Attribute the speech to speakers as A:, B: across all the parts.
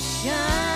A: 想。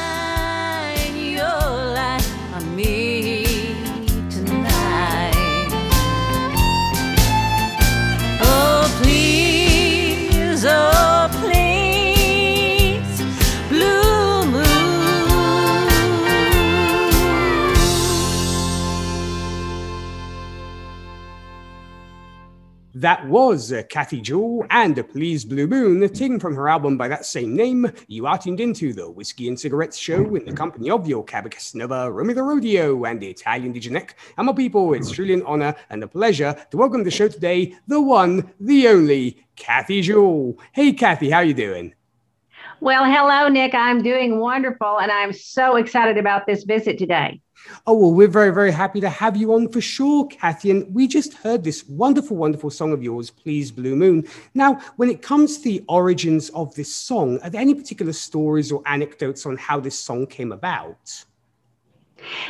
B: That was uh, Kathy Jewell and a Please Blue Moon, taken from her album by that same name. You are tuned into the Whiskey and Cigarettes Show in the company of your Cabacus Nova, Romy the Rodeo, and the Italian Nick. And my people, it's truly an honor and a pleasure to welcome to the show today the one, the only, Kathy Jewell. Hey, Kathy, how you doing?
C: Well, hello, Nick. I'm doing wonderful, and I'm so excited about this visit today.
B: Oh, well, we're very, very happy to have you on for sure, Kathy. And we just heard this wonderful, wonderful song of yours, Please Blue Moon. Now, when it comes to the origins of this song, are there any particular stories or anecdotes on how this song came about?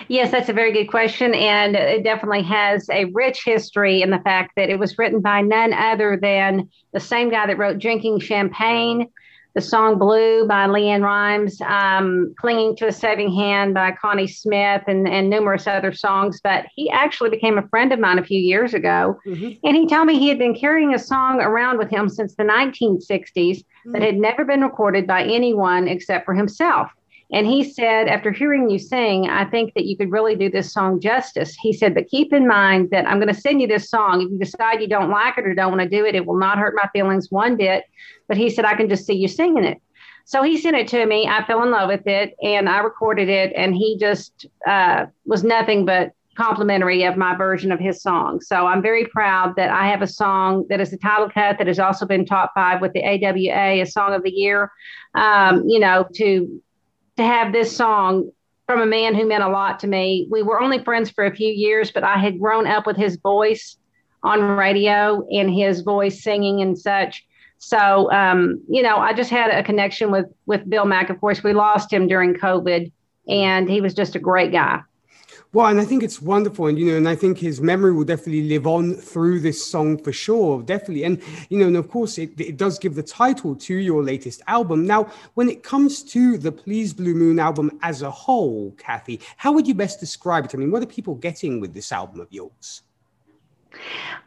C: Yes, that's a very good question. And it definitely has a rich history in the fact that it was written by none other than the same guy that wrote Drinking Champagne, the song Blue by LeAnn Rimes, um, Clinging to a Saving Hand by Connie Smith, and, and numerous other songs. But he actually became a friend of mine a few years ago.
B: Mhm.
C: And he told me he had been carrying a song around with him since the 1960s that had never been recorded by anyone except for himself. And he said, after hearing you sing, I think that you could really do this song justice. He said, but keep in mind that I'm going to send you this song. If you decide you don't like it or don't want to do it, it will not hurt my feelings one bit. But he said, I can just see you singing it. So he sent it to me. I fell in love with it and I recorded it. And he just uh, was nothing but complimentary of my version of his song. So I'm very proud that I have a song that is the title cut that has also been top five with the AWA, a song of the year. Um, you know, to to have this song from a man who meant a lot to me. We were only friends for a few years, but I had grown up with his voice on radio and his voice singing and such. So, um, you know, I just had a connection with with Bill Mack. Of course, we lost him during COVID, and he was just a great guy.
B: Well, and I think it's wonderful, and you know, and I think his memory will definitely live on through this song for sure, definitely. And you know, and of course, it, it does give the title to your latest album. Now, when it comes to the Please Blue Moon album as a whole, Kathy, how would you best describe it? I mean, what are people getting with this album of yours?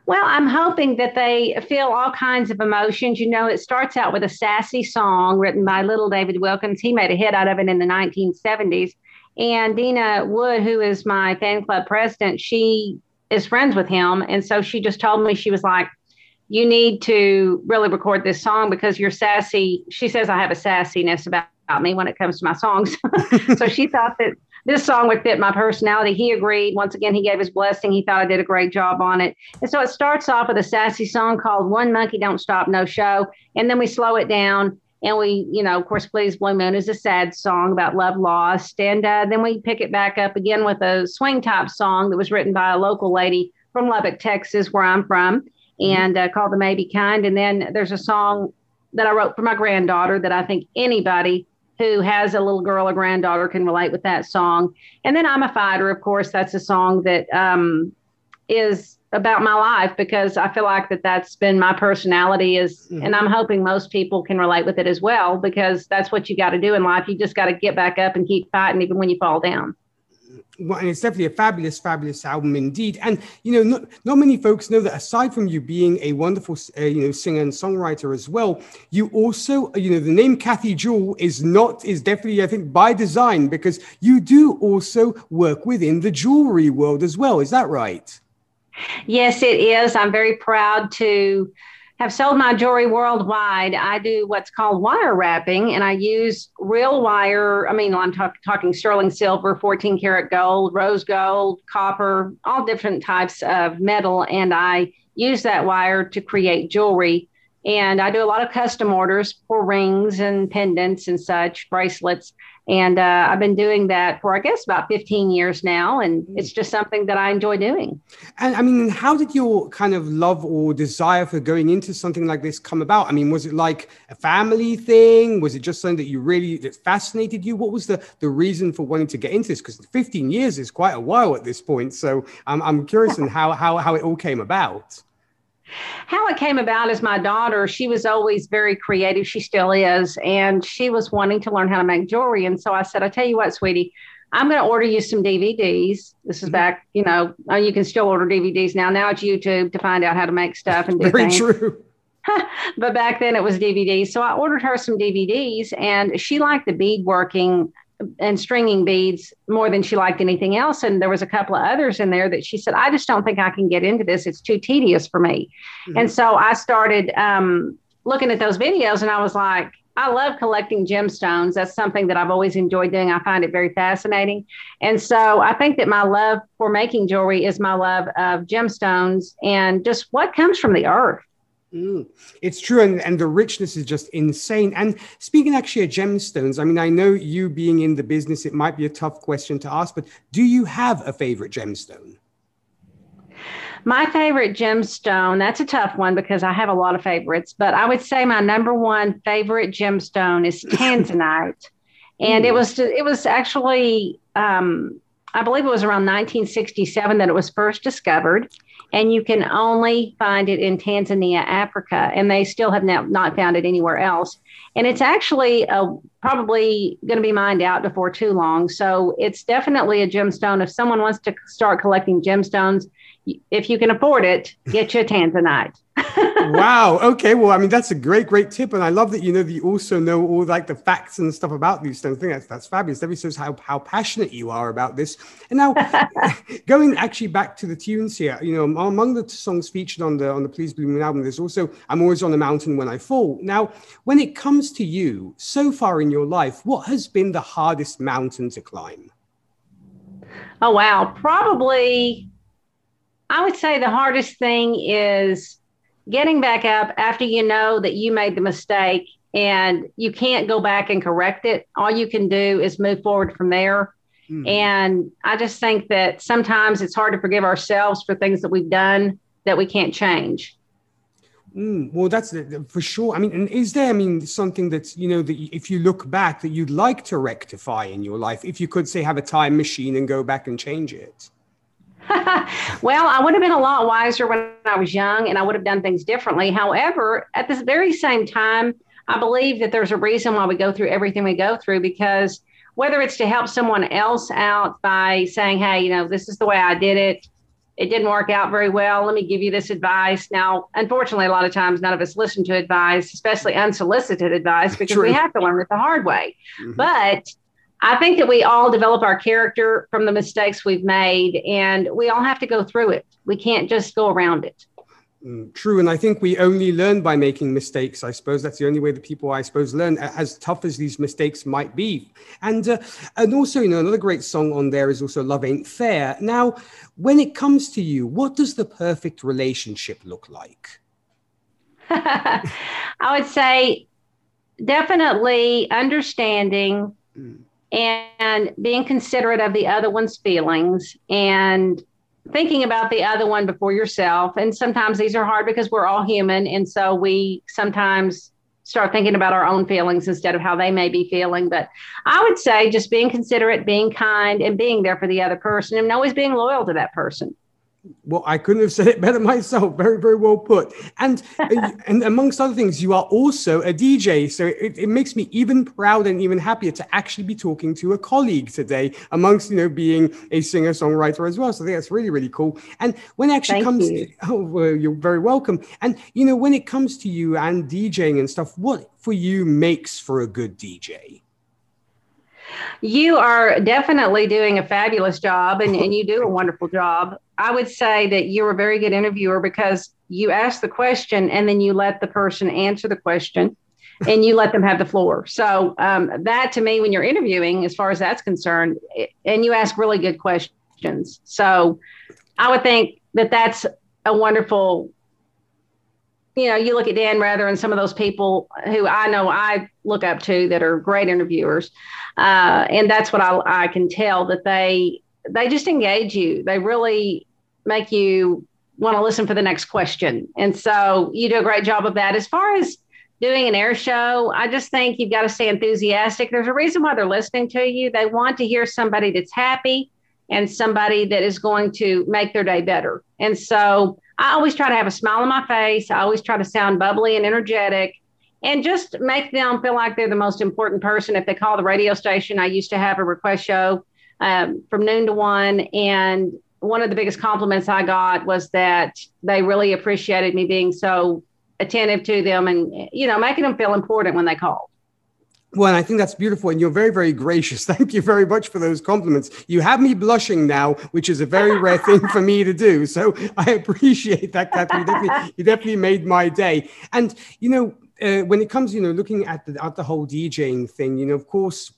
C: Well, I'm hoping that they feel all kinds of emotions. You know, it starts out with a sassy song written by little David Wilkins. He made a hit out of it in the 1970s. And Dina Wood, who is my fan club president, she is friends with him. And so she just told me, she was like, you need to really record this song because you're sassy. She says I have a sassiness about, about me when it comes to my songs. so she thought that this song would fit my personality. He agreed. Once again, he gave his blessing. He thought I did a great job on it. And so it starts off with a sassy song called One Monkey Don't Stop No Show. And then we slow it down. And we, you know, of course, Please Blue Moon is a sad song about love lost. And uh, then we pick it back up again with a swing top song that was written by a local lady from Lubbock, Texas, where I'm from, and uh, called The Maybe Kind. And then there's a song that I wrote for my granddaughter that I think anybody who has a little girl or granddaughter can relate with that song. And then I'm a fighter, of course. That's a song that um, is about my life because I feel like that that's been my personality is,
B: Mhm.
C: and I'm hoping most people can relate with it as well because that's what you got to do in life. You just got to get back up and keep fighting even when you fall down.
B: Well, and it's definitely a fabulous, fabulous album indeed. And you know, not, not many folks know that aside from you being a wonderful, uh, you know, singer and songwriter as well, you also, you know, the name Kathy Jewell is not is definitely, I think, by design because you do also work within the jewelry world as well. Is that right?
C: Yes, it is. I'm very proud to have sold my jewelry worldwide. I do what's called wire wrapping, and I use real wire. I mean, I'm talk- talking sterling silver, 14 karat gold, rose gold, copper, all different types of metal. And I use that wire to create jewelry. And I do a lot of custom orders for rings and pendants and such, bracelets. And uh, I've been doing that for, I guess, about 15 years now. And it's just something that I enjoy doing.
B: And I mean, how did your kind of love or desire for going into something like this come about? I mean, was it like a family thing? Was it just something that you really that fascinated you? What was the the reason for wanting to get into this? Because 15 years is quite a while at this point. So I'm I'm curious in how how how it all came about.
C: How it came about is my daughter, she was always very creative. She still is. And she was wanting to learn how to make jewelry. And so I said, I tell you what, sweetie, I'm going to order you some DVDs. This is mm-hmm. back, you know, uh, you can still order DVDs now. Now it's YouTube to find out how to make stuff and do
B: Very
C: things.
B: true.
C: but back then it was DVDs. So I ordered her some DVDs and she liked the beadworking and stringing beads more than she liked anything else. And there was a couple of others in there that she said, I just don't think I can get into this. It's too tedious for me. Mm-hmm. And so I started um, looking at those videos and I was like, I love collecting gemstones. That's something that I've always enjoyed doing. I find it very fascinating. And so I think that my love for making jewelry is my love of gemstones and just what comes from the earth.
B: Mm, it's true, and, and the richness is just insane. And speaking actually of gemstones, I mean, I know you being in the business, it might be a tough question to ask, but do you have a favorite gemstone?
C: My favorite gemstone, that's a tough one because I have a lot of favorites, but I would say my number one favorite gemstone is tanzanite. and it was it was actually um, I believe it was around 1967 that it was first discovered and you can only find it in Tanzania, Africa, and they still have now not found it anywhere else. And it's actually uh, probably going to be mined out before too long. So it's definitely a gemstone. If someone wants to start collecting gemstones, if you can afford it, get you a tanzanite.
B: wow. Okay. Well, I mean, that's a great, great tip, and I love that you know that you also know all like the facts and stuff about these stones. I think that's that's fabulous. That shows how how passionate you are about this. And now, going actually back to the tunes here, you know, among the songs featured on the on the Please Blue Moon album, there's also "I'm Always on the Mountain When I Fall." Now, when it comes to you, so far in your life, what has been the hardest mountain to climb?
C: Oh wow, probably I would say the hardest thing is getting back up after you know that you made the mistake and you can't go back and correct it. All you can do is move forward from there. Mm. And I just think that sometimes it's hard to forgive ourselves for things that we've done that we can't change.
B: Mm, well, that's for sure. I mean, and is there, I mean, something that's, you know, that if you look back that you'd like to rectify in your life, if you could say have a time machine and go back and change it?
C: well, I would have been a lot wiser when I was young and I would have done things differently. However, at this very same time, I believe that there's a reason why we go through everything we go through because whether it's to help someone else out by saying, hey, you know, this is the way I did it, it didn't work out very well. Let me give you this advice. Now, unfortunately, a lot of times none of us listen to advice, especially unsolicited advice, because True. we have to learn it the hard way. Mm-hmm. But I think that we all develop our character from the mistakes we've made, and we all have to go through it. We can't just go around it.
B: Mm, true, and I think we only learn by making mistakes. I suppose that's the only way that people, I suppose, learn. As tough as these mistakes might be, and uh, and also, you know, another great song on there is also "Love Ain't Fair." Now, when it comes to you, what does the perfect relationship look like?
C: I would say definitely understanding. Mm and being considerate of the other one's feelings and thinking about the other one before yourself. And sometimes these are hard because we're all human. And so we sometimes start thinking about our own feelings instead of how they may be feeling. But I would say just being considerate, being kind, and being there for the other person and always being loyal to that person
B: well, I couldn't have said it better myself. Very, very well put. And uh, and amongst other things, you are also a DJ, so it, it makes me even prouder and even happier to actually be talking to a colleague today, amongst you know being a singer songwriter as well. So I think that's really, really cool. And when it actually
C: Thank
B: comes,
C: you.
B: To, oh, well, you're very welcome. And you know when it comes to you and DJing and stuff, what for you makes for a good DJ?
C: You are definitely doing a fabulous job and, and you do a wonderful job. I would say that you're a very good interviewer because you ask the question and then you let the person answer the question and you let them have the floor. So, um, that to me, when you're interviewing, as far as that's concerned, and you ask really good questions. So, I would think that that's a wonderful you know, you look at Dan Rather and some of those people who I know I look up to that are great interviewers, uh, and that's what I, I can tell that they they just engage you. They really make you want to listen for the next question, and so you do a great job of that. As far as doing an air show, I just think you've got to stay enthusiastic. There's a reason why they're listening to you. They want to hear somebody that's happy and somebody that is going to make their day better. And so I always try to have a smile on my face. I always try to sound bubbly and energetic and just make them feel like they're the most important person. If they call the radio station, I used to have a request show um, from noon to one. And one of the biggest compliments I got was that they really appreciated me being so attentive to them and, you know, making them feel important when they called.
B: Well, and I think that's beautiful, and you're very, very gracious. Thank you very much for those compliments. You have me blushing now, which is a very rare thing for me to do. So I appreciate that, Catherine. You definitely, you definitely made my day. And you know, uh, when it comes, you know, looking at the at the whole DJing thing, you know, of course,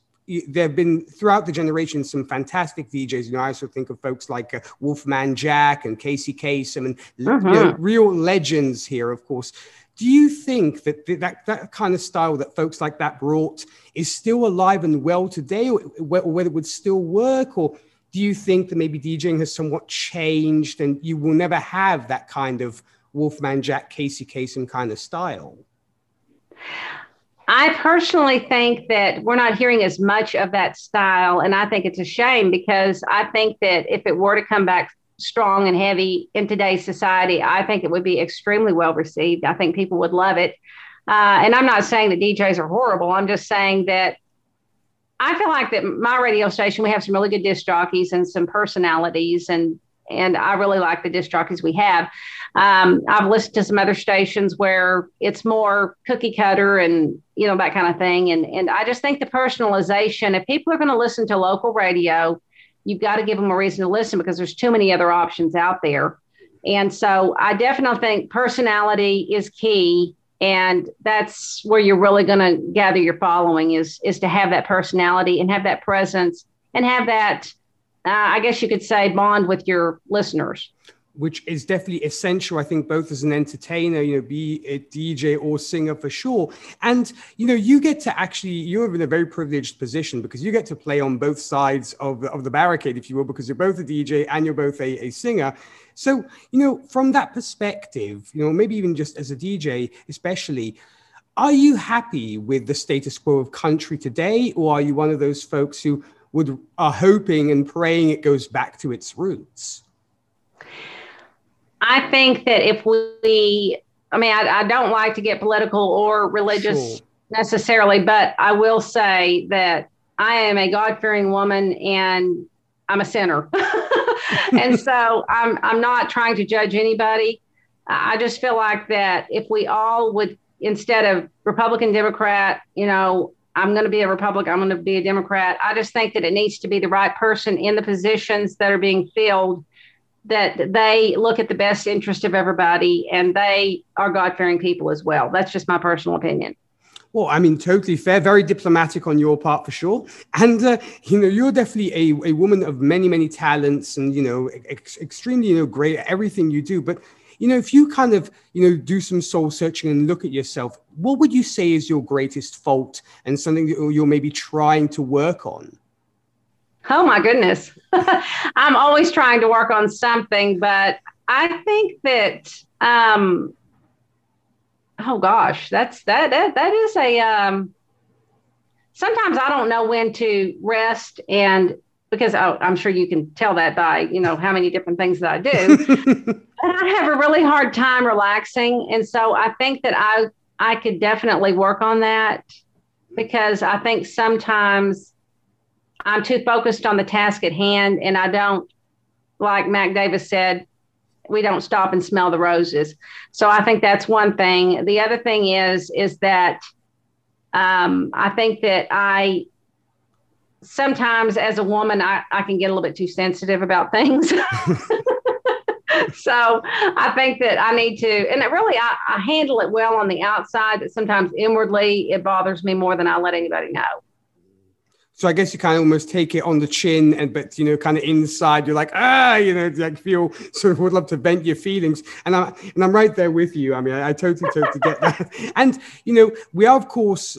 B: there have been throughout the generations some fantastic DJs. You know, I also think of folks like uh, Wolfman Jack and Casey Kasem and you know, real legends here, of course. Do you think that, that that kind of style that folks like that brought is still alive and well today, or, or whether it would still work, or do you think that maybe DJing has somewhat changed and you will never have that kind of Wolfman Jack, Casey Kasem kind of style?
C: I personally think that we're not hearing as much of that style. And I think it's a shame because I think that if it were to come back strong and heavy in today's society, I think it would be extremely well received. I think people would love it. Uh, and I'm not saying that DJs are horrible. I'm just saying that I feel like that my radio station, we have some really good disc jockeys and some personalities, and and I really like the disc jockeys we have. Um, I've listened to some other stations where it's more cookie cutter and you know that kind of thing, and and I just think the personalization. If people are going to listen to local radio, you've got to give them a reason to listen because there's too many other options out there. And so I definitely think personality is key and that's where you're really going to gather your following is is to have that personality and have that presence and have that uh, I guess you could say, bond with your listeners.
B: Which is definitely essential, I think, both as an entertainer, you know, be a DJ or singer for sure. And, you know, you get to actually, you're in a very privileged position because you get to play on both sides of of the barricade, if you will, because you're both a DJ and you're both a, a singer. So, you know, from that perspective, you know, maybe even just as a DJ, especially, are you happy with the status quo of country today? Or are you one of those folks who would are hoping and praying it goes back to its roots?
C: I think that if we, I mean, I, I don't like to get political or religious sure. necessarily, but I will say that I am a God fearing woman and I'm a sinner. and so I'm, I'm not trying to judge anybody. I just feel like that if we all would, instead of Republican, Democrat, you know, I'm going to be a Republican, I'm going to be a Democrat. I just think that it needs to be the right person in the positions that are being filled, that they look at the best interest of everybody and they are God fearing people as well. That's just my personal opinion.
B: Well, I mean, totally fair, very diplomatic on your part for sure. And, uh, you know, you're definitely a, a woman of many, many talents and, you know, ex- extremely, you know, great at everything you do. But you know, if you kind of, you know, do some soul searching and look at yourself, what would you say is your greatest fault and something that you're maybe trying to work on?
C: Oh my goodness. I'm always trying to work on something, but I think that um oh gosh, that's that that that is a um sometimes I don't know when to rest and because I, am sure you can tell that by you know how many different things that I do. and I have a really hard time relaxing, and so I think that I I could definitely work on that because I think sometimes I'm too focused on the task at hand, and I don't like Mac Davis said. We don't stop and smell the roses. So I think that's one thing. The other thing is is that um, I think that I sometimes as a woman, I, I can get a little bit too sensitive about things. so I think that I need to, and it really, I, I handle it well on the outside, but sometimes inwardly it bothers me more than I let anybody know.
B: So I guess you kind of almost take it on the chin, and but you know, kind of inside, you're like, ah, you know, like feel sort of would love to vent your feelings, and I'm and I'm right there with you. I mean, I, I totally totally get that. And you know, we are of course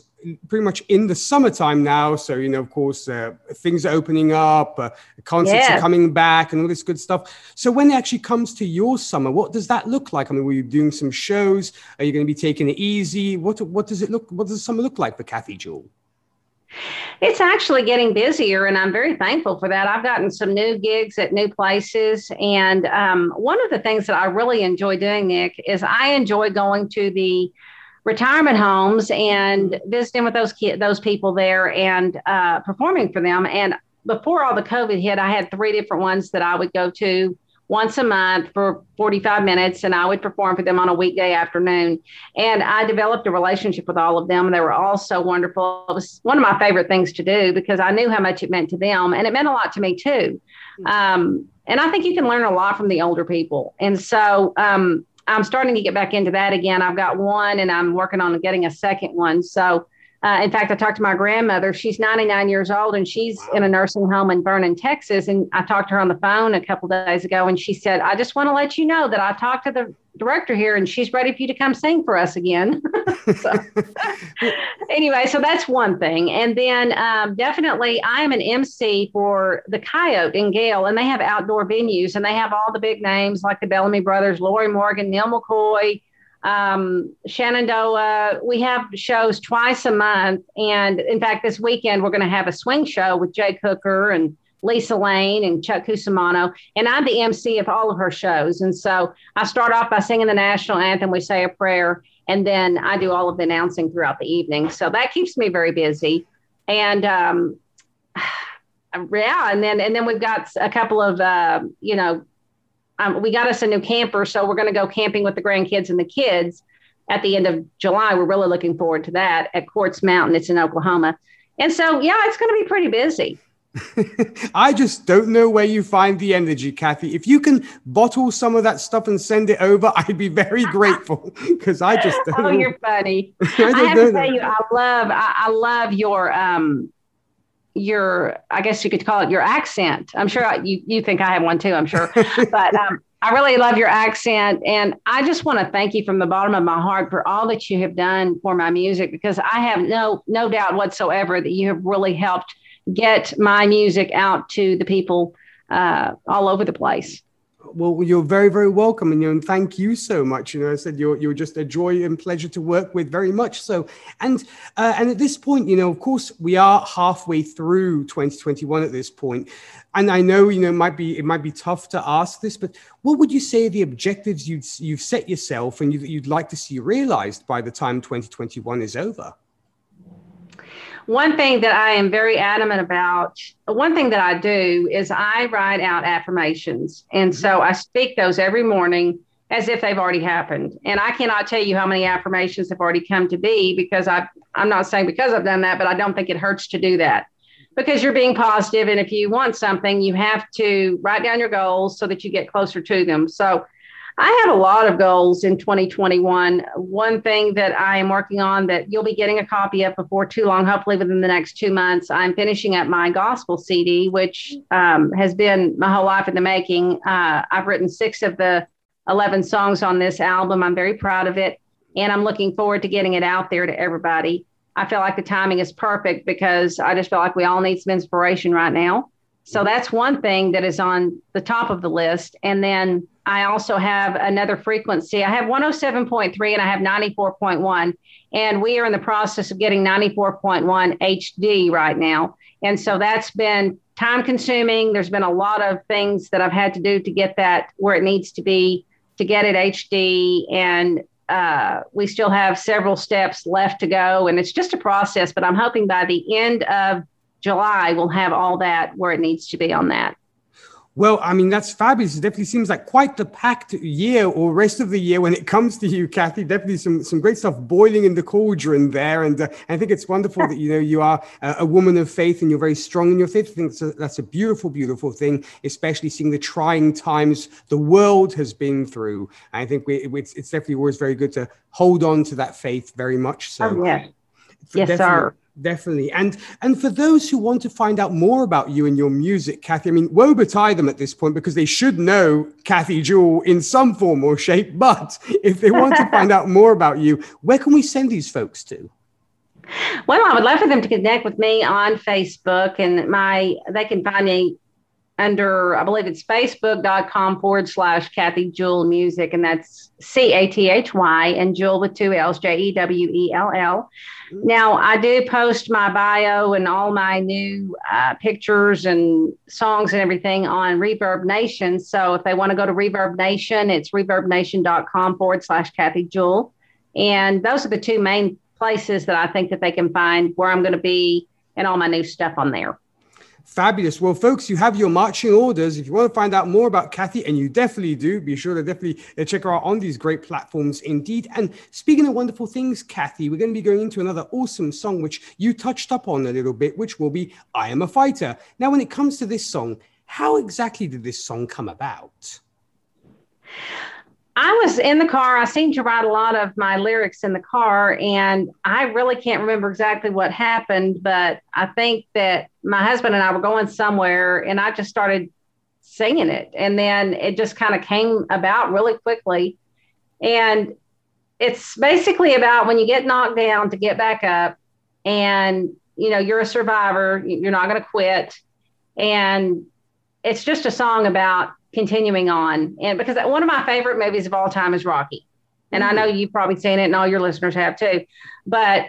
B: pretty much in the summertime now. So, you know, of course, uh, things are opening up, uh, concerts yeah. are coming back, and all this good stuff. So, when it actually comes to your summer, what does that look like? I mean, were you doing some shows? Are you going to be taking it easy? What What does it look? What does the summer look like for Kathy Jewell?
C: It's actually getting busier, and I'm very thankful for that. I've gotten some new gigs at new places. And um, one of the things that I really enjoy doing, Nick, is I enjoy going to the retirement homes and visiting with those kids, those people there and uh, performing for them. And before all the COVID hit, I had three different ones that I would go to once a month for 45 minutes and I would perform for them on a weekday afternoon. And I developed a relationship with all of them and they were all so wonderful. It was one of my favorite things to do because I knew how much it meant to them and it meant a lot to me too. Um, and I think you can learn a lot from the older people. And so um, I'm starting to get back into that again. I've got one and I'm working on getting a second one. So uh, in fact, I talked to my grandmother. She's 99 years old and she's wow. in a nursing home in Vernon, Texas. And I talked to her on the phone a couple days ago and she said, I just want to let you know that I talked to the director here and she's ready for you to come sing for us again. so, anyway, so that's one thing. And then um, definitely, I am an MC for the Coyote in Gale, and they have outdoor venues and they have all the big names like the Bellamy Brothers, Lorrie Morgan, Neal McCoy um, Shenandoah. We have shows twice a month. And in fact, this weekend, we're going to have a swing show with Jake Cooker and Lisa Lane and Chuck Cusimano. And I'm the MC of all of her shows. And so I start off by singing the national anthem. We say a prayer. And then I do all of the announcing throughout the evening. So that keeps me very busy. And, um, yeah, and then and then we've got a couple of uh, you know um, we got us a new camper, so we're going to go camping with the grandkids and the kids at the end of July. We're really looking forward to that at Quartz Mountain. It's in Oklahoma. And so, yeah, it's going to be pretty busy.
B: I just don't know where you find the energy, Kathy. If you can bottle some of that stuff and send it over, I'd be very grateful because I just
C: don't. Oh, you're funny. I, I have to tell you, I love, I, I love your um, your i guess you could call it your accent. I'm sure you, you think i have one too i'm sure. But um, i really love your accent and i just want to thank you from the bottom of my heart for all that you have done for my music because i have no no doubt whatsoever that you have really helped get my music out to the people uh, all over the place
B: well, you're very, very welcome, and, you know, and thank you so much. You know, I said you're you're just a joy and pleasure to work with, very much so. And uh, and at this point, you know, of course, we are halfway through 2021 at this point, and I know you know it might be it might be tough to ask this, but what would you say the objectives you'd you've set yourself and you, you'd like to see realized by the time 2021 is over?
C: One thing that I am very adamant about, one thing that I do is I write out affirmations. And so I speak those every morning as if they've already happened. And I cannot tell you how many affirmations have already come to be because I I'm not saying because I've done that, but I don't think it hurts to do that. Because you're being positive and if you want something, you have to write down your goals so that you get closer to them. So I had a lot of goals in 2021. One thing that I am working on that you'll be getting a copy of before too long, hopefully within the next two months, I'm finishing up my gospel CD, which um, has been my whole life in the making. Uh, I've written six of the 11 songs on this album. I'm very proud of it. And I'm looking forward to getting it out there to everybody. I feel like the timing is perfect because I just feel like we all need some inspiration right now. So that's one thing that is on the top of the list. And then I also have another frequency. I have 107.3 and I have 94.1. And we are in the process of getting 94.1 HD right now. And so that's been time consuming. There's been a lot of things that I've had to do to get that where it needs to be to get it HD. And uh, we still have several steps left to go. And it's just a process, but I'm hoping by the end of July, we'll have all that where it needs to be on that.
B: Well, I mean, that's fabulous. It definitely seems like quite the packed year or rest of the year when it comes to you, Kathy. Definitely some, some great stuff boiling in the cauldron there. And uh, I think it's wonderful that, you know, you are a, a, woman of faith and you're very strong in your faith. I think that's a, that's a beautiful, beautiful thing, especially seeing the trying times the world has been through. I think we, it's, it's definitely always very good to hold on to that faith very much so.
C: Oh, yes. Yes, sir
B: definitely. And and for those who want to find out more about you and your music, Kathy, I mean, woe betide them at this point because they should know Kathy Jewell in some form or shape. But if they want to find out more about you, where can we send these folks to?
C: Well, I would love for them to connect with me on Facebook, and my they can find me under, I believe it's facebook.com forward slash Kathy Jewell Music, and that's C A T H Y and Jewell with two L's, J E W E L L. Now, I do post my bio and all my new uh, pictures and songs and everything on Reverb Nation. So if they want to go to Reverb Nation, it's reverbnation.com forward slash Kathy Jewell. And those are the two main places that I think that they can find where I'm going to be and all my new stuff on there.
B: Fabulous. Well, folks, you have your marching orders. If you want to find out more about Kathy, and you definitely do, be sure to definitely uh, check her out on these great platforms indeed. And speaking of wonderful things, Kathy, we're going to be going into another awesome song, which you touched up on a little bit, which will be I Am a Fighter. Now, when it comes to this song, how exactly did this song come about?
C: I was in the car. I seem to write a lot of my lyrics in the car, and I really can't remember exactly what happened, but I think that my husband and I were going somewhere, and I just started singing it. And then it just kind of came about really quickly. And it's basically about when you get knocked down to get back up, and you know, you're a survivor, you're not going to quit. And it's just a song about continuing on. And because one of my favorite movies of all time is Rocky. And mm-hmm. I know you've probably seen it and all your listeners have too. But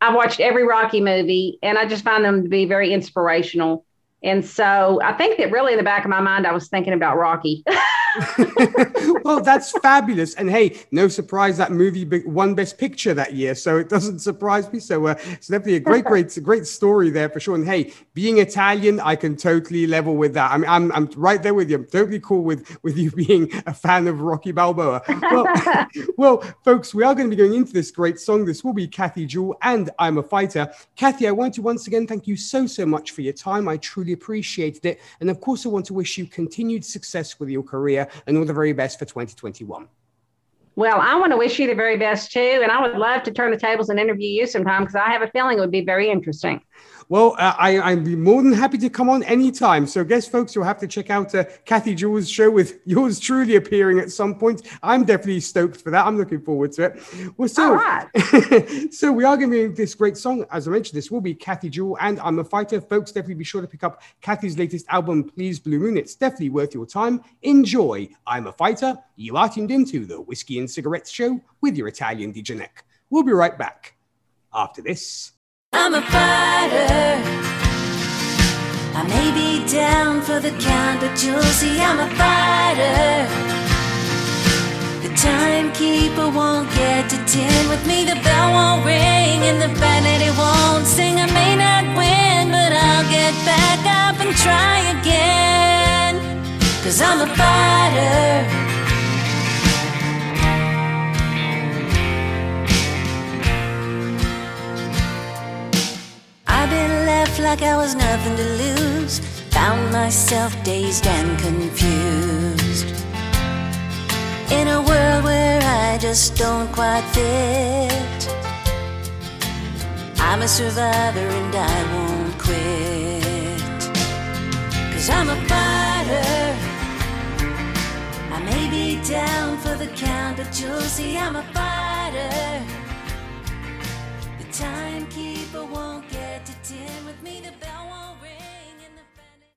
C: I've watched every Rocky movie and I just find them to be very inspirational. And so I think that really in the back of my mind, I was thinking about Rocky.
B: well, that's fabulous. And hey, no surprise that movie won Best Picture that year, so it doesn't surprise me. So uh, it's definitely a great, great, great story there for sure. And hey, being Italian, I can totally level with that. I mean, I'm, I'm right there with you. I'm totally cool with with you being a fan of Rocky Balboa. Well, well, folks, we are going to be going into this great song. This will be Kathy Jewell and I'm a Fighter. Kathy, I want to once again thank you so so much for your time. I truly appreciated it, and of course, I want to wish you continued success with your career and all the very best for 2021.
C: Well, I want to wish you the very best too. And I would love to turn the tables and interview you sometime because I have a feeling it would be very interesting.
B: Well, uh, I, I'd be more than happy to come on anytime. So, guess, folks, you'll have to check out uh, Kathy Jewell's show with yours truly appearing at some point. I'm definitely stoked for that. I'm looking forward to it. Well, so, right. so we are going to be this great song. As I mentioned, this will be Kathy Jewell and I'm a Fighter. Folks, definitely be sure to pick up Kathy's latest album, Please Blue Moon. It's definitely worth your time. Enjoy. I'm a Fighter. You are tuned into the Whiskey and Cigarettes Show with your Italian DJ Neck. We'll be right back after this.
A: I'm a fighter. I may be down for the count, but you'll see I'm a fighter. The timekeeper won't get to ten with me, the bell won't ring, and the lady won't sing. I may not win, but I'll get back up and try again. Cause I'm a fighter. like I was nothing to lose. Found myself dazed and confused. In a world where I just don't quite fit. I'm a survivor and I won't quit. Cause I'm a fighter. I may be down for the count, but you'll see I'm a fighter. The timekeeper won't.